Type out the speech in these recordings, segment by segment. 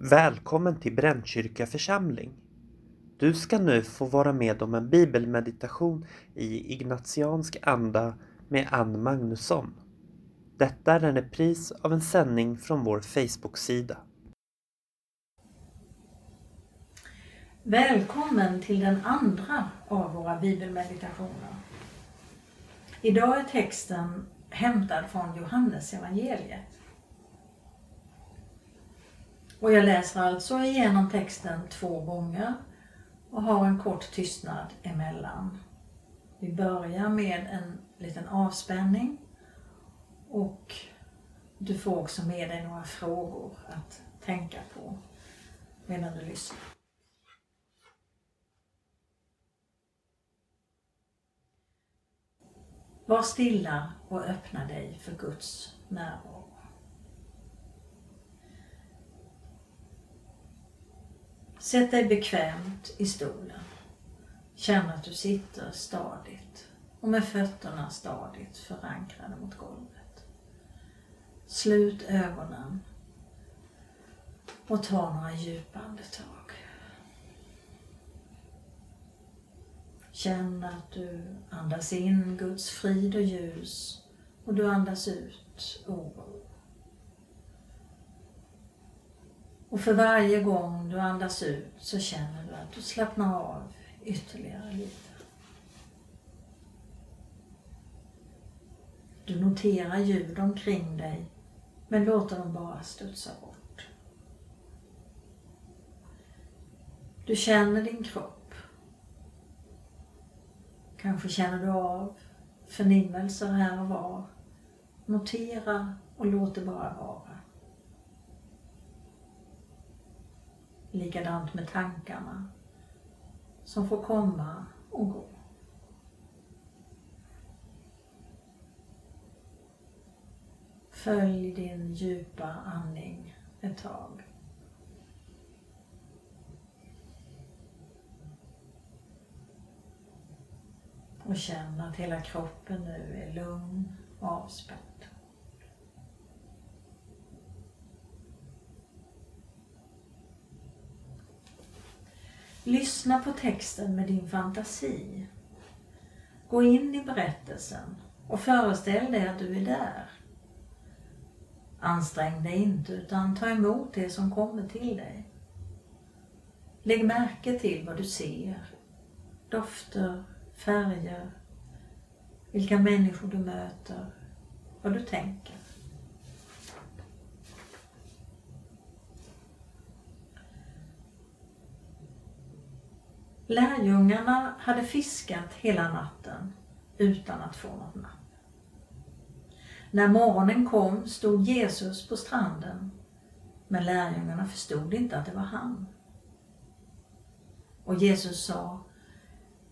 Välkommen till Brännkyrka församling. Du ska nu få vara med om en bibelmeditation i ignatiansk anda med Ann Magnusson. Detta är en repris av en sändning från vår Facebook-sida. Välkommen till den andra av våra bibelmeditationer. Idag är texten hämtad från Johannes evangeliet. Och jag läser alltså igenom texten två gånger och har en kort tystnad emellan. Vi börjar med en liten avspänning och du får också med dig några frågor att tänka på medan du lyssnar. Var stilla och öppna dig för Guds närvaro. Sätt dig bekvämt i stolen. Känn att du sitter stadigt och med fötterna stadigt förankrade mot golvet. Slut ögonen och ta några djupa andetag. Känn att du andas in Guds frid och ljus och du andas ut oro. Och för varje gång du andas ut så känner du att du slappnar av ytterligare lite. Du noterar ljud omkring dig men låter dem bara studsa bort. Du känner din kropp. Kanske känner du av förnimmelser här och var. Notera och låt det bara vara. Likadant med tankarna som får komma och gå. Följ din djupa andning ett tag. Och känn att hela kroppen nu är lugn och avspänd. Lyssna på texten med din fantasi. Gå in i berättelsen och föreställ dig att du är där. Ansträng dig inte utan ta emot det som kommer till dig. Lägg märke till vad du ser. Dofter, färger, vilka människor du möter, vad du tänker. Lärjungarna hade fiskat hela natten utan att få något napp. När morgonen kom stod Jesus på stranden men lärjungarna förstod inte att det var han. Och Jesus sa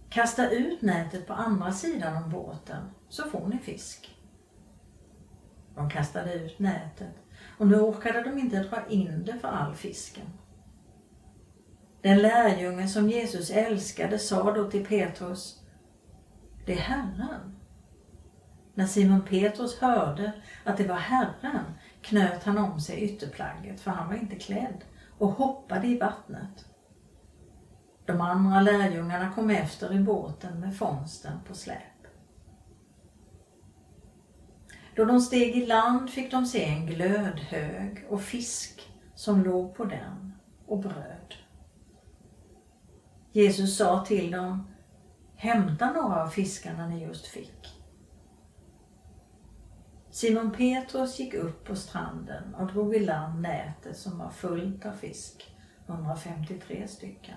Kasta ut nätet på andra sidan om båten så får ni fisk. De kastade ut nätet och nu orkade de inte dra in det för all fisken. Den lärjunge som Jesus älskade sa då till Petrus, det är Herren. När Simon Petrus hörde att det var Herren knöt han om sig ytterplagget, för han var inte klädd, och hoppade i vattnet. De andra lärjungarna kom efter i båten med fångsten på släp. Då de steg i land fick de se en glödhög och fisk som låg på den och bröd. Jesus sa till dem, hämta några av fiskarna ni just fick. Simon Petrus gick upp på stranden och drog i land nätet som var fullt av fisk, 153 stycken.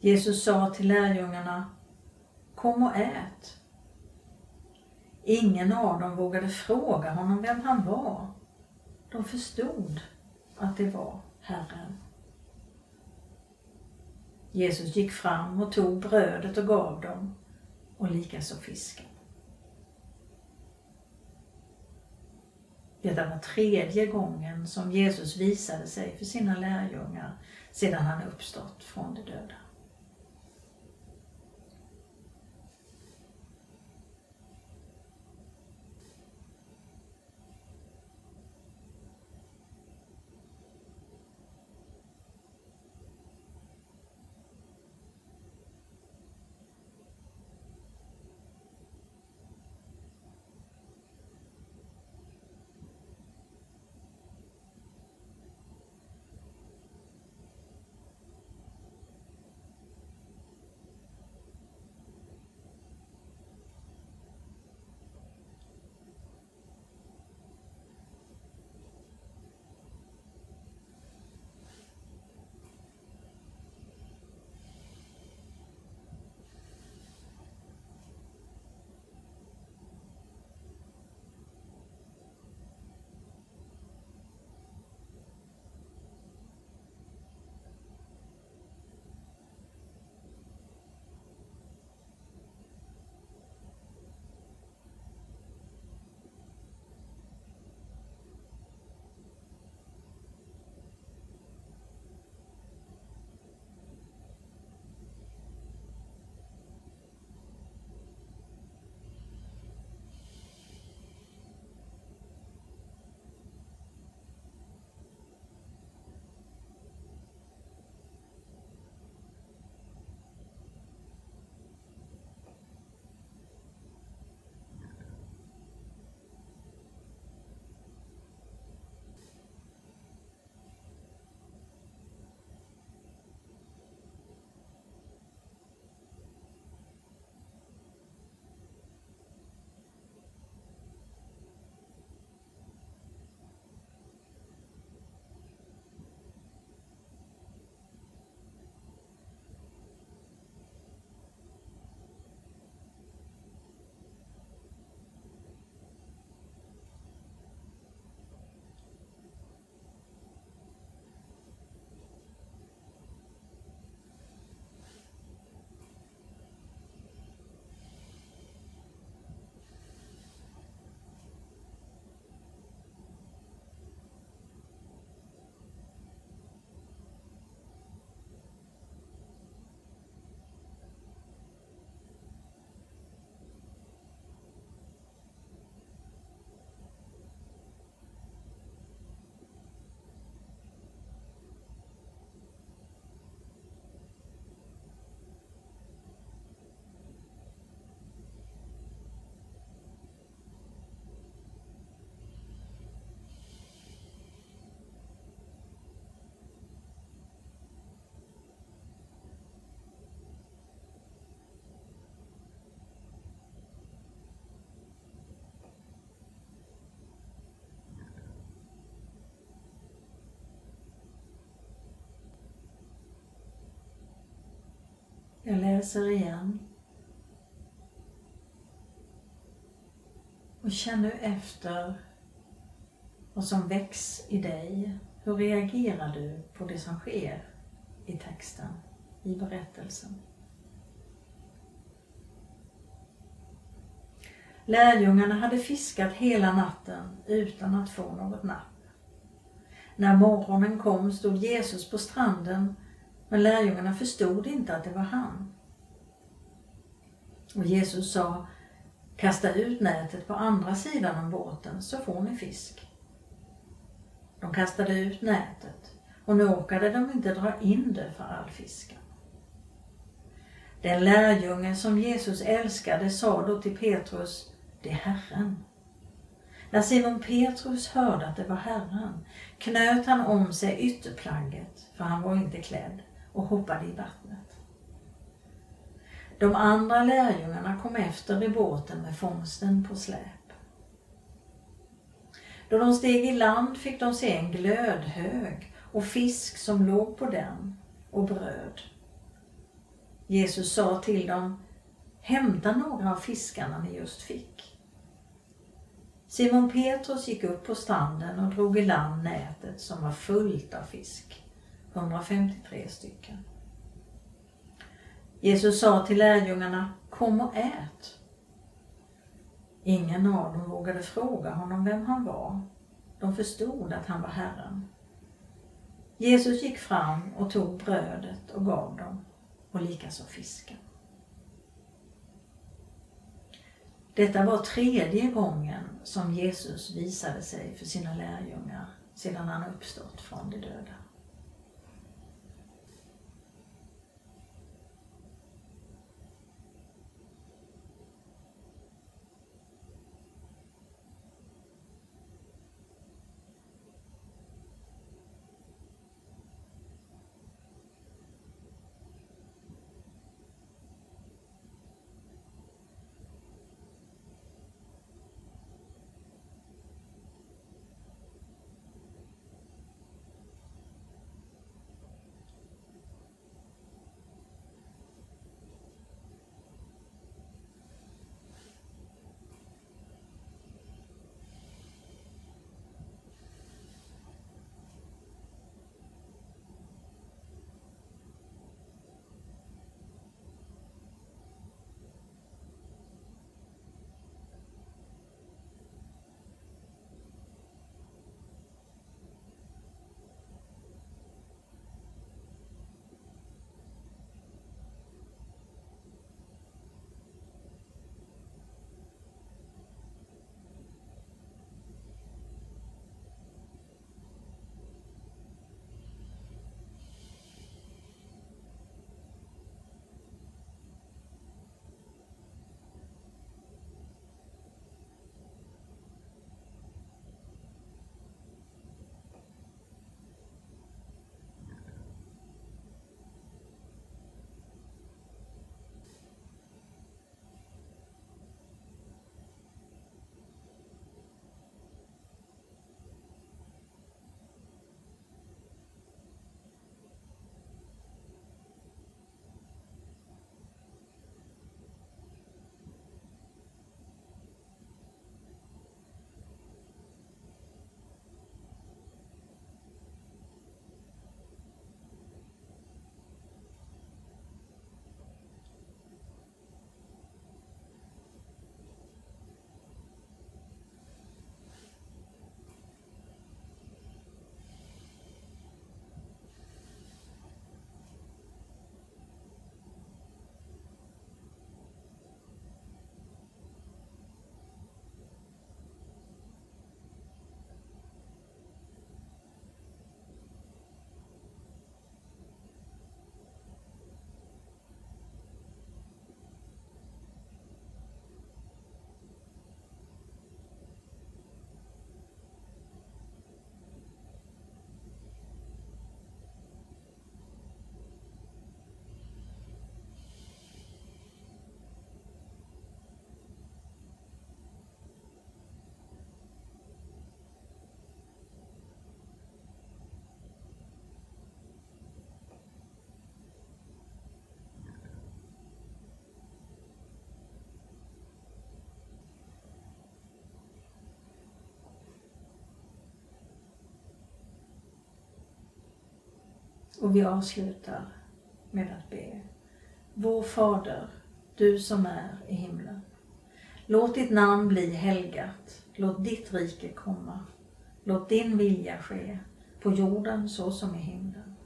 Jesus sa till lärjungarna, kom och ät. Ingen av dem vågade fråga honom vem han var. De förstod att det var Herren. Jesus gick fram och tog brödet och gav dem och likaså fisken. Detta var tredje gången som Jesus visade sig för sina lärjungar sedan han uppstått från de döda. Läser igen. Och känn nu efter vad som väcks i dig. Hur reagerar du på det som sker i texten, i berättelsen? Lärjungarna hade fiskat hela natten utan att få något napp. När morgonen kom stod Jesus på stranden men lärjungarna förstod inte att det var han. Och Jesus sa, kasta ut nätet på andra sidan om båten så får ni fisk. De kastade ut nätet och nu orkade de inte dra in det för all fisken. Den lärjunge som Jesus älskade sa då till Petrus, det är Herren. När Simon Petrus hörde att det var Herren knöt han om sig ytterplagget, för han var inte klädd, och hoppade i vattnet. De andra lärjungarna kom efter i båten med fångsten på släp. Då de steg i land fick de se en glödhög och fisk som låg på den och bröd. Jesus sa till dem, hämta några av fiskarna ni just fick. Simon Petrus gick upp på stranden och drog i land nätet som var fullt av fisk. 153 stycken. Jesus sa till lärjungarna, kom och ät. Ingen av dem vågade fråga honom vem han var. De förstod att han var Herren. Jesus gick fram och tog brödet och gav dem och likaså fisken. Detta var tredje gången som Jesus visade sig för sina lärjungar sedan han uppstått från de döda. Och vi avslutar med att be. Vår Fader, du som är i himlen. Låt ditt namn bli helgat. Låt ditt rike komma. Låt din vilja ske, på jorden så som i himlen.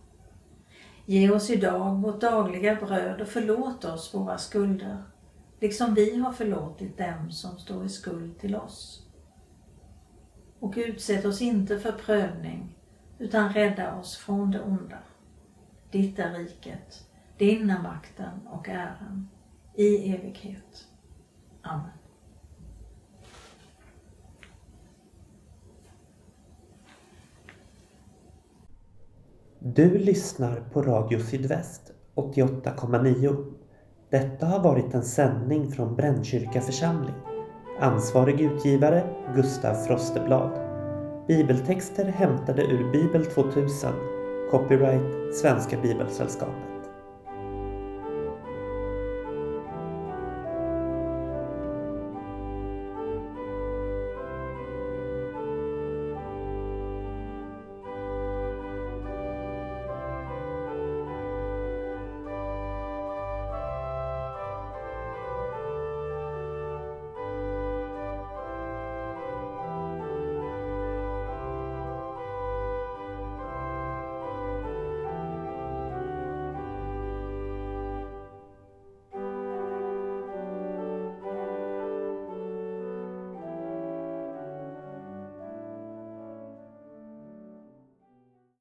Ge oss idag vårt dagliga bröd och förlåt oss våra skulder, liksom vi har förlåtit dem som står i skuld till oss. Och utsätt oss inte för prövning, utan rädda oss från det onda. Ditt är riket, din är makten och äran, i evighet. Amen. Du lyssnar på Radio Sydväst 88,9. Detta har varit en sändning från Brännkyrka församling. Ansvarig utgivare Gustav Frosteblad. Bibeltexter hämtade ur Bibel 2000. Copyright Svenska Bibelsällskapet.